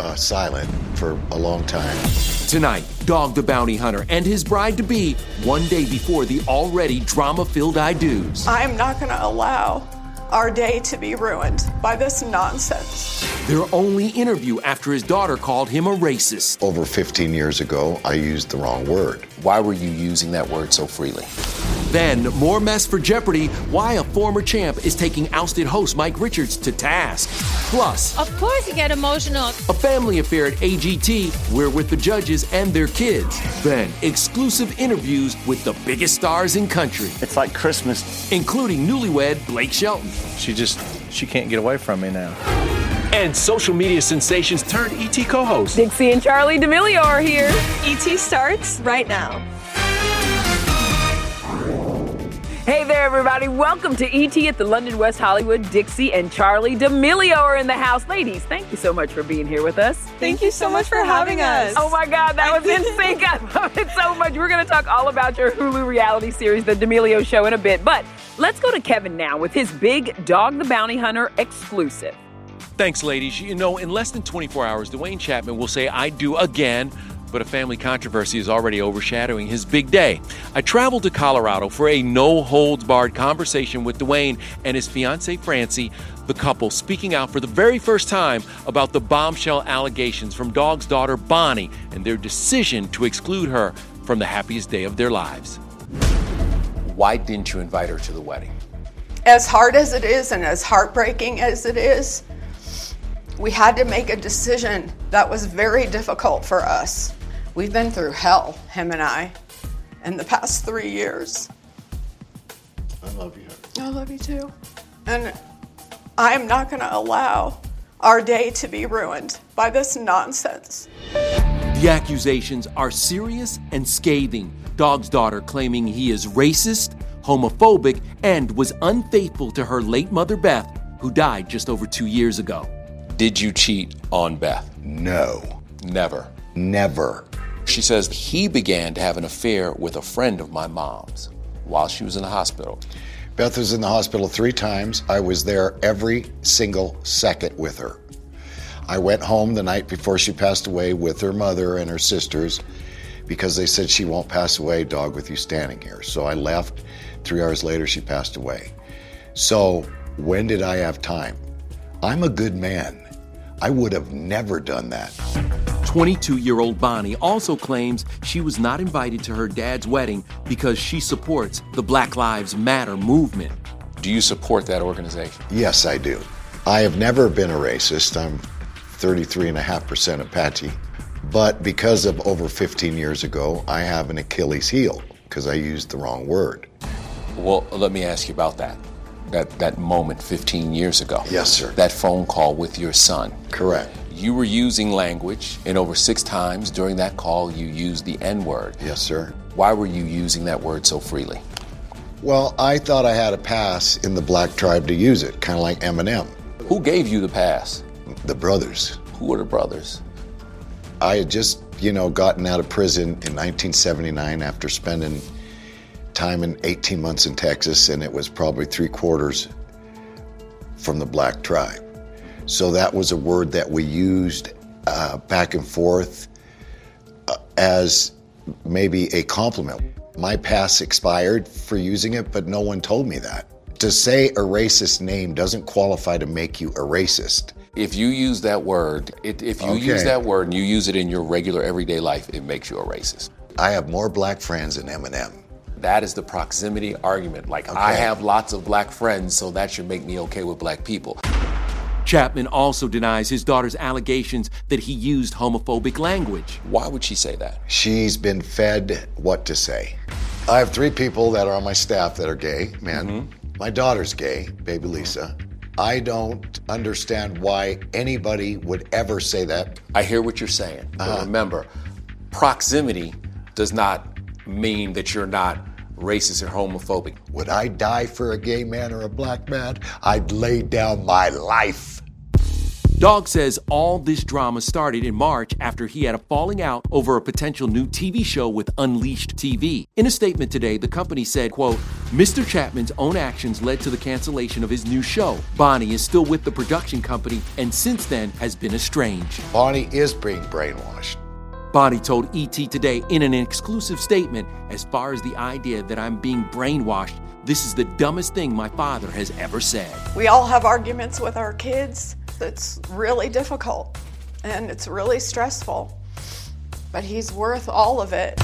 uh, silent for a long time. Tonight, Dog the Bounty Hunter and his bride to be, one day before the already drama filled I do's. I am not going to allow our day to be ruined by this nonsense. Their only interview after his daughter called him a racist. Over 15 years ago, I used the wrong word. Why were you using that word so freely? Then, more mess for Jeopardy why a former champ is taking ousted host Mike Richards to task. Plus, Of course you get emotional. a family affair at AGT we're with the judges and their kids. Then, exclusive interviews with the biggest stars in country, It's like Christmas. including newlywed Blake Shelton. She just she can't get away from me now. And social media sensations turned ET co-host. Dixie and Charlie D'Amelio are here. ET starts right now. Hey there, everybody. Welcome to ET at the London West Hollywood. Dixie and Charlie D'Amelio are in the house. Ladies, thank you so much for being here with us. Thank you so much for having us. Oh my God, that was in sync. I love it so much. We're going to talk all about your Hulu reality series, The D'Amelio Show, in a bit. But let's go to Kevin now with his big Dog the Bounty Hunter exclusive. Thanks, ladies. You know, in less than 24 hours, Dwayne Chapman will say, I do again, but a family controversy is already overshadowing his big day. I traveled to Colorado for a no holds barred conversation with Dwayne and his fiancee, Francie, the couple speaking out for the very first time about the bombshell allegations from Dog's daughter, Bonnie, and their decision to exclude her from the happiest day of their lives. Why didn't you invite her to the wedding? As hard as it is and as heartbreaking as it is, we had to make a decision that was very difficult for us. We've been through hell, him and I, in the past three years. I love you. I love you too. And I am not going to allow our day to be ruined by this nonsense. The accusations are serious and scathing. Dog's daughter claiming he is racist, homophobic, and was unfaithful to her late mother, Beth, who died just over two years ago. Did you cheat on Beth? No, Never. never. She says he began to have an affair with a friend of my mom's while she was in the hospital. Beth was in the hospital three times. I was there every single second with her. I went home the night before she passed away with her mother and her sisters because they said she won't pass away, dog, with you standing here. So I left. Three hours later, she passed away. So when did I have time? I'm a good man. I would have never done that. 22 year old Bonnie also claims she was not invited to her dad's wedding because she supports the Black Lives Matter movement. Do you support that organization? Yes, I do. I have never been a racist. I'm 33.5% Apache. But because of over 15 years ago, I have an Achilles heel because I used the wrong word. Well, let me ask you about that. That, that moment 15 years ago. Yes, sir. That phone call with your son. Correct. You were using language, and over six times during that call, you used the N word. Yes, sir. Why were you using that word so freely? Well, I thought I had a pass in the black tribe to use it, kind of like Eminem. Who gave you the pass? The brothers. Who were the brothers? I had just, you know, gotten out of prison in 1979 after spending time in 18 months in Texas, and it was probably three quarters from the black tribe. So that was a word that we used uh, back and forth uh, as maybe a compliment. My pass expired for using it, but no one told me that. To say a racist name doesn't qualify to make you a racist. If you use that word, it, if you Okay. use that word and you use it in your regular everyday life, it makes you a racist. I have more black friends than Eminem. That is the proximity argument. Like, I have lots of black friends, so that should make me okay with black people. Chapman also denies his daughter's allegations that he used homophobic language. Why would she say that? She's been fed what to say. I have three people that are on my staff that are gay, men. My daughter's gay, baby Lisa. I don't understand why anybody would ever say that. I hear what you're saying. But Uh-huh. remember, proximity does not mean that you're not racist or homophobic. Would I die for a gay man or a black man? I'd lay down my life. Dog says all this drama started in March after he had a falling out over a potential new TV show with Unleashed TV. In a statement today, the company said, quote, Mr. Chapman's own actions led to the cancellation of his new show. Bonnie is still with the production company and since then has been estranged. Bonnie is being brainwashed. Bonnie told ET today in an exclusive statement as far as the idea that I'm being brainwashed, this is the dumbest thing my father has ever said. We all have arguments with our kids. That's really difficult and it's really stressful. But he's worth all of it.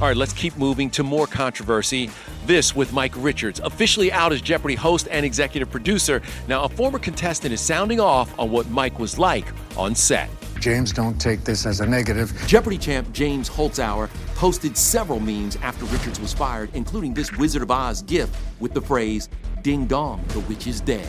All right, let's keep moving to more controversy. This with Mike Richards, officially out as Jeopardy host and executive producer. Now, a former contestant is sounding off on what Mike was like on set. James, don't take this as a negative. Jeopardy champ James Holzhauer posted several memes after Richards was fired, including this Wizard of Oz gif with the phrase, Ding dong, the witch is dead.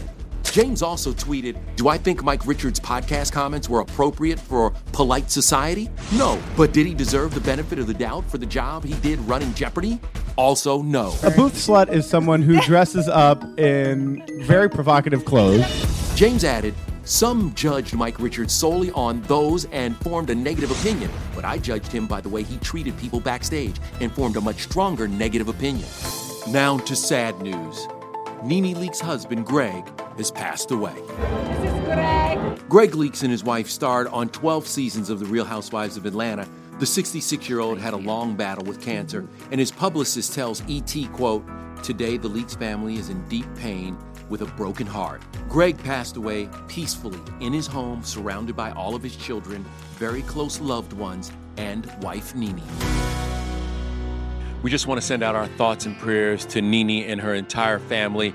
James also tweeted, Do I think Mike Richards' podcast comments were appropriate for polite society? No. But did he deserve the benefit of the doubt for the job he did running Jeopardy? Also, no. A booth slut is someone who dresses up in very provocative clothes. James added, Some judged Mike Richards solely on those and formed a negative opinion, but I judged him by the way he treated people backstage and formed a much stronger negative opinion. Now to sad news. Nene Leakes' husband, Greg, has passed away. Greg Leakes and his wife starred on 12 seasons of The Real Housewives of Atlanta. The 66 year old had a long battle with cancer, and his publicist tells ET, quote, Today the Leakes family is in deep pain with a broken heart. Greg passed away peacefully in his home, surrounded by all of his children, very close loved ones, and wife Nene. We just want to send out our thoughts and prayers to Nene and her entire family.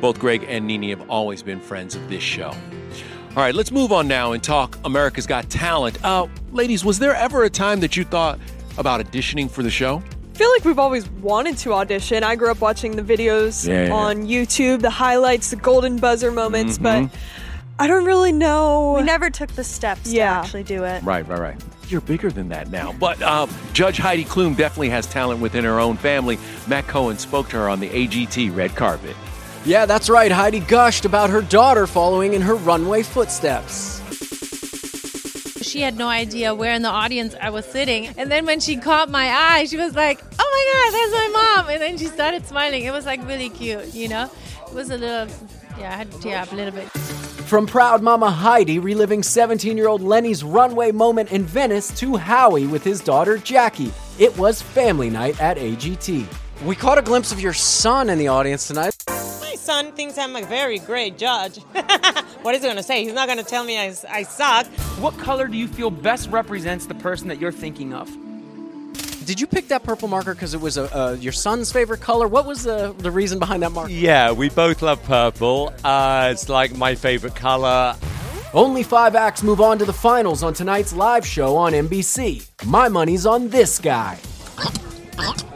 Both Greg and Nene have always been friends of this show. All right, let's move on now and talk America's Got Talent. Uh, ladies, was there ever a time that you thought about auditioning for the show? I feel like we've always wanted to audition. I grew up watching the videos Yeah, yeah. on YouTube, the highlights, the golden buzzer moments, Mhm. but I don't really know. We never took the steps Yeah. to actually do it. Right, right, right. You're bigger than that now. But uh, Judge Heidi Klum definitely has talent within her own family. Matt Cohen spoke to her on the AGT red carpet. Yeah, that's right. Heidi gushed about her daughter following in her runway footsteps. She had no idea where in the audience I was sitting. And then when she caught my eye, she was like, oh my God, that's my mom. And then she started smiling. It was like really cute, you know? It was a little, yeah, I had to tear up a little bit. From proud mama Heidi reliving 17 year old Leni's runway moment in Venice to Howie with his daughter Jackie. It was family night at AGT. We caught a glimpse of your son in the audience tonight. My son son thinks I'm a very great judge. what is he going to say? He's not going to tell me I, I suck. What color do you feel best represents the person that you're thinking of? Did you pick that purple marker because it was a, uh, your son's favorite color? What was the, the reason behind that marker? Yeah, we both love purple. Uh, it's like my favorite color. Only five acts move on to the finals on tonight's live show on NBC. My money's on this guy.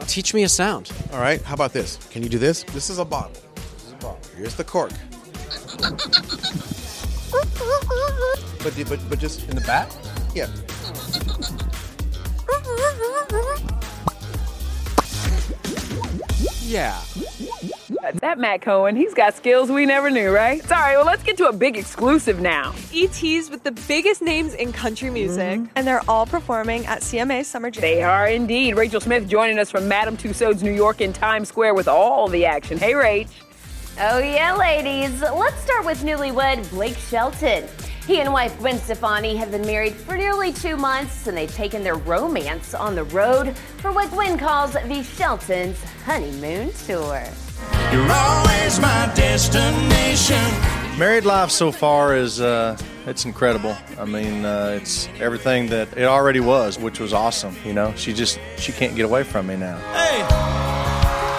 Teach me a sound. All right, how about this? Can you do this? This is a bottle. Here's the cork. But, but, but just in the back? Yeah. Yeah. That Matt Cohen, he's got skills we never knew, right? Sorry, well, let's get to a big exclusive now. ET's with the biggest names in country music, mm-hmm. and they're all performing at CMA Summer Jam. They are indeed. Rachel Smith joining us from Madame Tussauds, New York, in Times Square with all the action. Hey, Rach. Oh, yeah, ladies. Let's start with newlywed Blake Shelton. He and wife Gwen Stefani have been married for nearly two months, and they've taken their romance on the road for what Gwen calls the Shelton's honeymoon tour. You're always my destination. Married life so far is uh, it's incredible. I mean, uh, it's everything that it already was, which was awesome. You know, she just she can't get away from me now. Hey,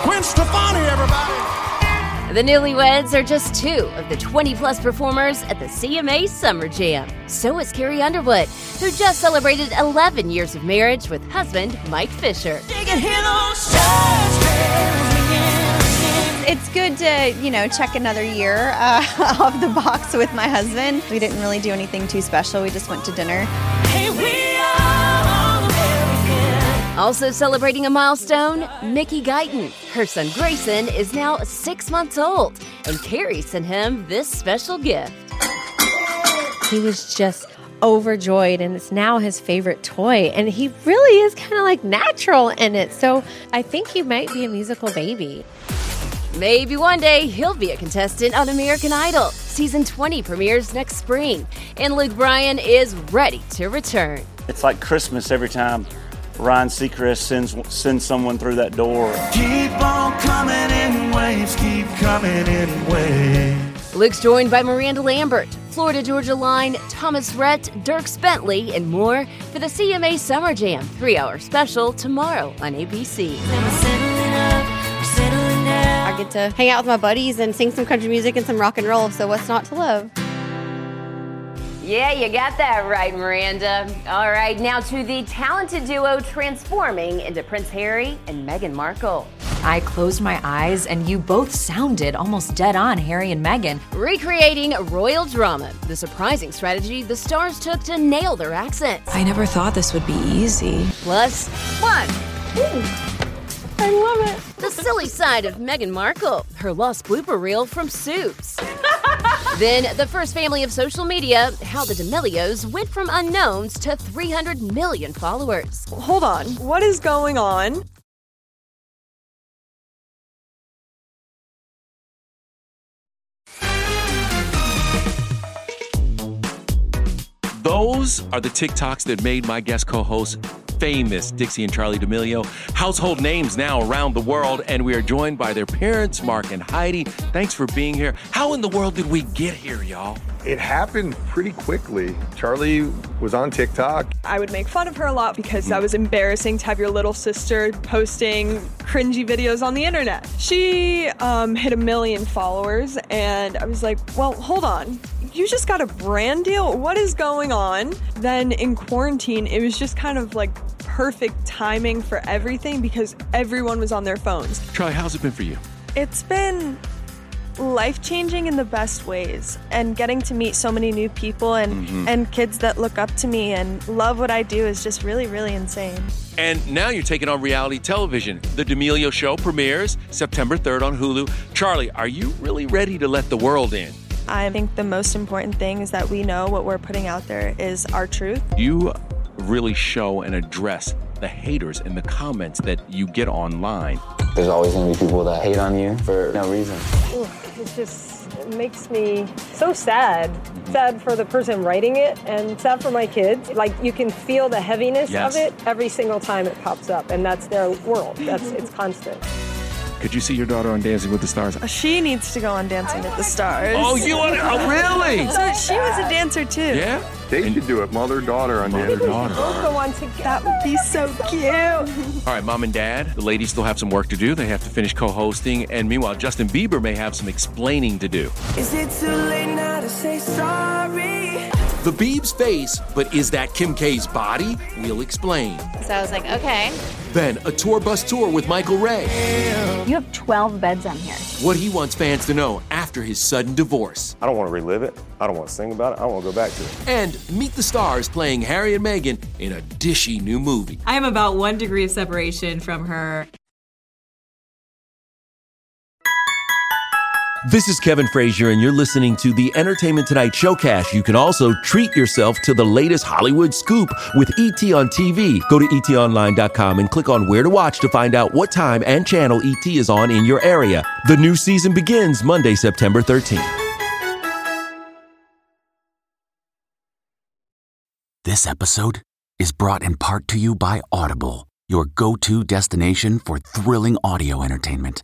Gwen Stefani, everybody. The newlyweds are just two of the 20 plus performers at the CMA Summer Jam. So is Carrie Underwood, who just celebrated 11 years of marriage with husband Mike Fisher. It's good to, you know, check another year uh, off the box with my husband. We didn't really do anything too special. We just went to dinner. Also celebrating a milestone, Mickey Guyton. Her son Grayson is now six months old, and Carrie sent him this special gift. He was just overjoyed, and it's now his favorite toy. And he really is kind of like natural in it. So I think he might be a musical baby. Maybe one day he'll be a contestant on American Idol. Season 20 premieres next spring, and Luke Bryan is ready to return. It's like Christmas every time Ryan Seacrest sends sends someone through that door. Keep on coming in waves, keep coming in waves. Luke's joined by Miranda Lambert, Florida Georgia Line, Thomas Rhett, Dierks Bentley, and more for the CMA Summer Jam three hour special tomorrow on ABC. I get to hang out with my buddies and sing some country music and some rock and roll. So what's not to love? Yeah, you got that right, Miranda. All right, now to the talented duo transforming into Prince Harry and Meghan Markle. I closed my eyes and you both sounded almost dead on Harry and Meghan. Recreating royal drama, the surprising strategy the stars took to nail their accents. I never thought this would be easy. Plus, one. I love it. The silly side of Meghan Markle, her lost blooper reel from Suits. Then, the first family of social media, how the D'Amelios went from unknowns to 300 million followers. Hold on. What is going on? Those are the TikToks that made my guest co host famous, Dixie and Charlie D'Amelio, household names now around the world. And we are joined by their parents, Mark and Heidi. Thanks for being here. How in the world did we get here, y'all? It happened pretty quickly. Charlie was on TikTok. I would make fun of her a lot because that was embarrassing to have your little sister posting cringy videos on the internet. She um, hit a million followers, and I was like, well, hold on. You just got a brand deal? What is going on? Then in quarantine, it was just kind of like perfect timing for everything because everyone was on their phones. Charlie, how's it been for you? It's been life changing in the best ways and getting to meet so many new people and Mhm. and kids that look up to me and love what I do is just really really insane. And now you're taking on reality television. The D'Amelio Show premieres September 3rd on Hulu. Charlie, are you really ready to let the world in? I think the most important thing is that we know what we're putting out there is our truth. You really show and address the haters in the comments that you get online. There's always gonna be people that hate on you for no reason. It just it makes me so sad. Sad for the person writing it and sad for my kids. Like you can feel the heaviness Yes. of it every single time it pops up, and that's their world. That's it's constant. Could you see your daughter on Dancing with the Stars? Oh, she needs to go on Dancing with the Stars. Oh, you want to? Oh, really? So she was a dancer too. Yeah. They should do it, mother daughter on Mother Dancing. daughter. Both the ones together. That would be so cute. All right, mom and dad, the ladies still have some work to do. They have to finish co hosting. And meanwhile, Justin Bieber may have some explaining to do. Is it too late now to say sorry? The Biebs face, but is that Kim K's body? We'll explain. So I was like, okay. Then a tour bus tour with Michael Ray. You have 12 beds on here. What he wants fans to know after his sudden divorce. I don't want to relive it. I don't want to sing about it. I want to go back to it. And meet the stars playing Harry and Meghan in a dishy new movie. I am about one degree of separation from her. This is Kevin Frazier, and you're listening to the Entertainment Tonight Showcast. You can also treat yourself to the latest Hollywood scoop with ET on TV. Go to etonline.com and click on where to watch to find out what time and channel ET is on in your area. The new season begins Monday, September 13th. This episode is brought in part to you by Audible, your go to destination for thrilling audio entertainment.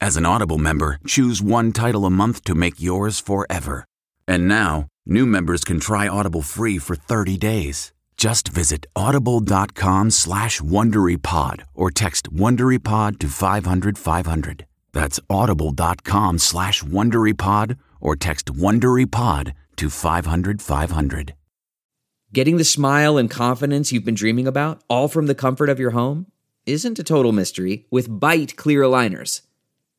as an Audible member, choose one title a month to make yours forever. And now, new members can try Audible free for 30 days. Just visit audible.com slash WonderyPod or text WonderyPod to 500 500. That's audible.com slash WonderyPod or text WonderyPod to 500 500. Getting the smile and confidence you've been dreaming about, all from the comfort of your home, isn't a total mystery with Byte Clear Aligners.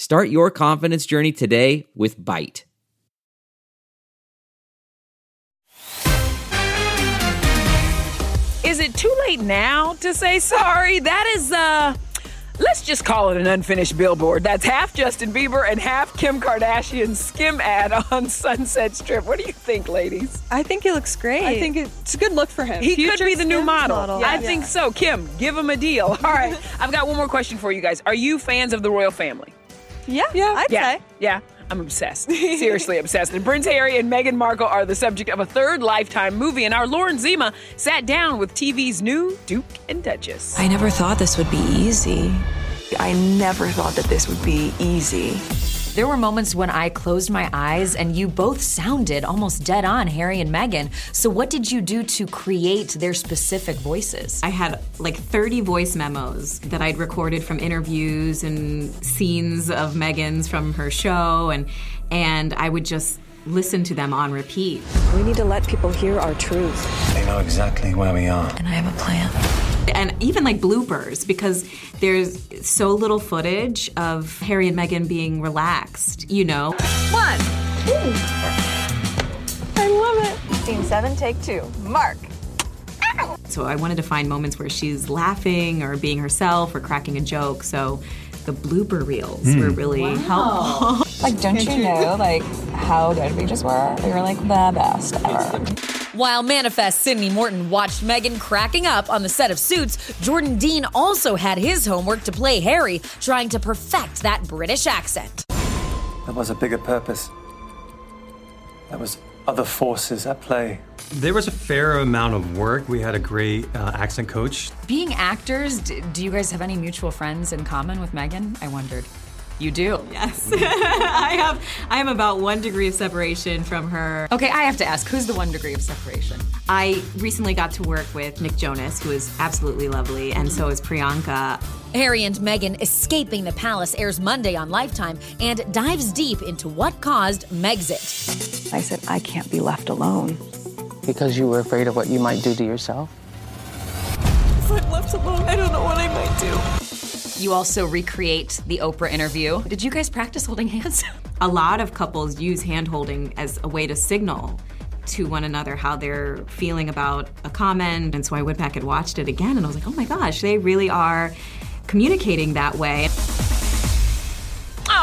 Start your confidence journey today with Byte. Is it too late now to say sorry? That is, uh, let's just call it an unfinished billboard. That's half Justin Bieber and half Kim Kardashian's skim ad on Sunset Strip. What do you think, ladies? I think he looks great. I think it's a good look for him. He Future could be the new Skims model. I Yeah. think so. Kim, give him a deal. All right. I've got one more question for you guys. Are you fans of the royal family? Yeah, yeah, I'd yeah, say. Yeah, I'm obsessed. Seriously obsessed. And Prince Harry and Meghan Markle are the subject of a third Lifetime movie, and our Lauren Zima sat down with TV's new Duke and Duchess. I never thought this would be easy. I never thought that this would be easy. There were moments when I closed my eyes and you both sounded almost dead on, Harry and Meghan. So, what did you do to create their specific voices? I had like 30 voice memos that I'd recorded from interviews and scenes of Meghan's from her show, and and I would just listen to them on repeat. We need to let people hear our truth. They know exactly where we are. And I have a plan. And even like bloopers, because there's so little footage of Harry and Meghan being relaxed, you know. One. I love it. Scene seven, take two. Mark. So I wanted to find moments where she's laughing or being herself or cracking a joke. So the blooper reels Hmm. were really helpful. Like, don't you know, like, how good we just were? We were like the best ever. While Manifest Sydney Morton watched Meghan cracking up on the set of Suits, Jordan Dean also had his homework to play Harry, trying to perfect that British accent. There was a bigger purpose. There was other forces at play. There was a fair amount of work. We had a great uh, accent coach. Being actors, d- do you guys have any mutual friends in common with Meghan? I wondered. You do. Yes. I have I am about one degree of separation from her. Okay, I have to ask, who's the one degree of separation? I recently got to work with Nick Jonas, who is absolutely lovely, and so is Priyanka. Harry and Meghan Escaping the Palace airs Monday on Lifetime and dives deep into what caused Megxit. I said, I can't be left alone. Because you were afraid of what you might do to yourself? If I'm left alone, I don't know what I might do. You also recreate the Oprah interview. Did you guys practice holding hands? A lot of couples use hand holding as a way to signal to one another how they're feeling about a comment. And so I went back and watched it again and I was like, oh my gosh, they really are communicating that way.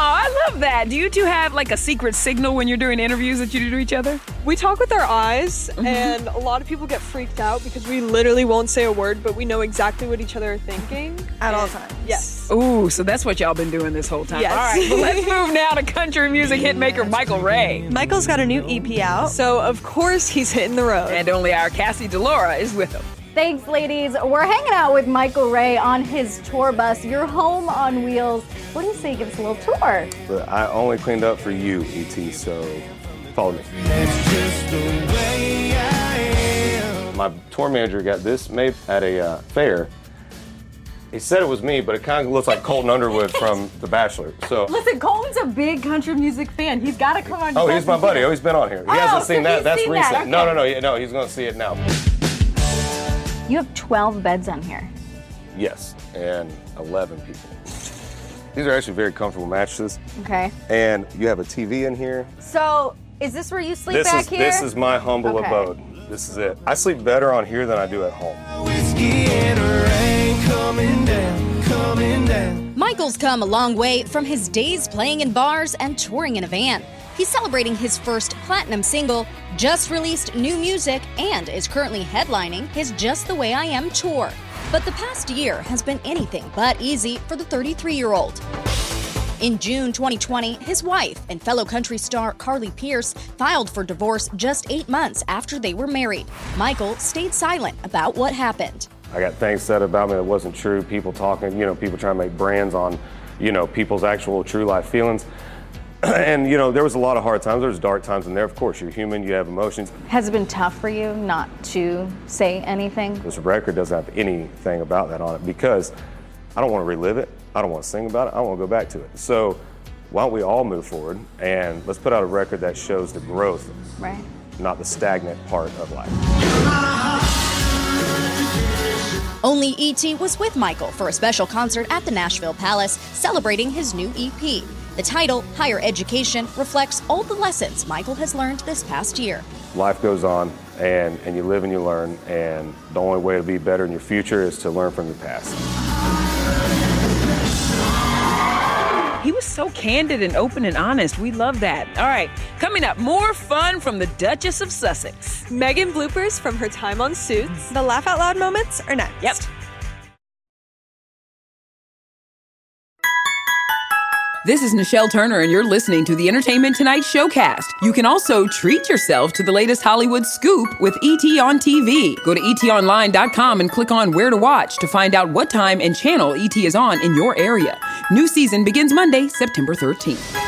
Oh, I love that. Do you two have like a secret signal when you're doing interviews that you do to each other? We talk with our eyes, mm-hmm. and a lot of people get freaked out because we literally won't say a word, but we know exactly what each other are thinking at all times. Yes. Ooh, so that's what y'all been doing this whole time. Yes. All right, well, let's move now to country music hitmaker Michael Ray. Michael's got a new EP out, so of course he's hitting the road. And only our Cassie DiLaura is with him. Thanks, ladies. We're hanging out with Michael Ray on his tour bus. Your home on wheels. What do you say? Give us a little tour. But I only cleaned up for you, ET, so follow me. My tour manager got this made at a uh, fair. He said it was me, but it kind of looks like Colton Underwood from The Bachelor. So, Listen, Colton's a big country music fan. He's got to come on. oh, he's my buddy. Oh, he's been on here. He Oh, hasn't so seen that. he's That's seen recent. that, No, okay. no, no, yeah, no. He's gonna see it now. You have 12 beds on here. Yes, and 11 people. These are actually very comfortable mattresses, Okay. and you have a TV in here. So, is this where you sleep this back is here? this is my humble Okay. abode. This is it. I sleep better on here than I do at home. Michael's come a long way from his days playing in bars and touring in a van. He's celebrating his first platinum single, just released new music, and is currently headlining his Just the Way I Am tour. But the past year has been anything but easy for the 33 year old. In June 2020, his wife and fellow country star Carly Pearce filed for divorce just eight months after they were married. Michael stayed silent about what happened. I got things said about me that wasn't true. People talking, you know, people trying to make brands on, you know, people's actual true life feelings. and you know, there was a lot of hard times. There was dark times in there. Of course, you're human. You have emotions. Has it been tough for you not to say anything? This record doesn't have anything about that on it because I don't want to relive it. I don't want to sing about it. I want to go back to it. So why don't we all move forward and let's put out a record that shows the growth, Right. not the stagnant part of life. Only E.T. was with Michael for a special concert at the Nashville Palace celebrating his new EP. The title, Higher Education, reflects all the lessons Michael has learned this past year. Life goes on and, and you live and you learn and the only way to be better in your future is to learn from your past. He was so candid and open and honest. We love that. All right, coming up, more fun from the Duchess of Sussex. Meghan bloopers from her time on Suits. The laugh out loud moments are next. Yep. This is Nichelle Turner, and you're listening to the Entertainment Tonight Showcast. You can also treat yourself to the latest Hollywood scoop with ET on TV. Go to etonline.com and click on Where to Watch to find out what time and channel ET is on in your area. New season begins Monday, September 13th.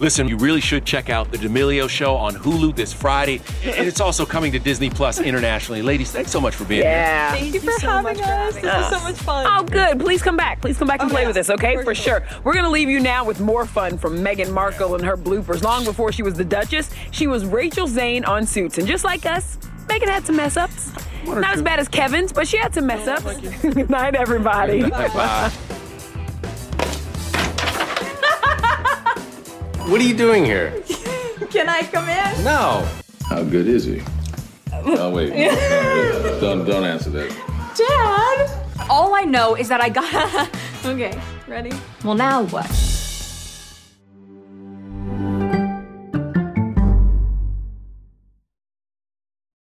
Listen, you really should check out the D'Amelio Show on Hulu this Friday, and it's also coming to Disney Plus internationally. Ladies, thanks so much for being Yeah. here. Thank you for having us. This was so much fun. Oh, good. Please come back. Please come back and Oh, play yeah. with us, okay? For For, sure. sure. We're going to leave you now with more fun from Meghan Markle and her bloopers. Long before she was the Duchess, she was Rachel Zane on Suits. And just like us, Meghan had some mess ups. Not as bad as Kevin's, but she had some mess ups. Good night, everybody. Bye. What are you doing here? Can I come in? No. How good is he? Oh wait, no, don't don't answer that. Dad! All I know is that I got. Okay, ready? well, now what?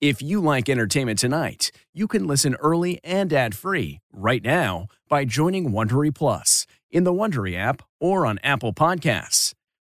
If you like entertainment tonight, you can listen early and ad-free right now by joining Wondery Plus in the Wondery app or on Apple Podcasts.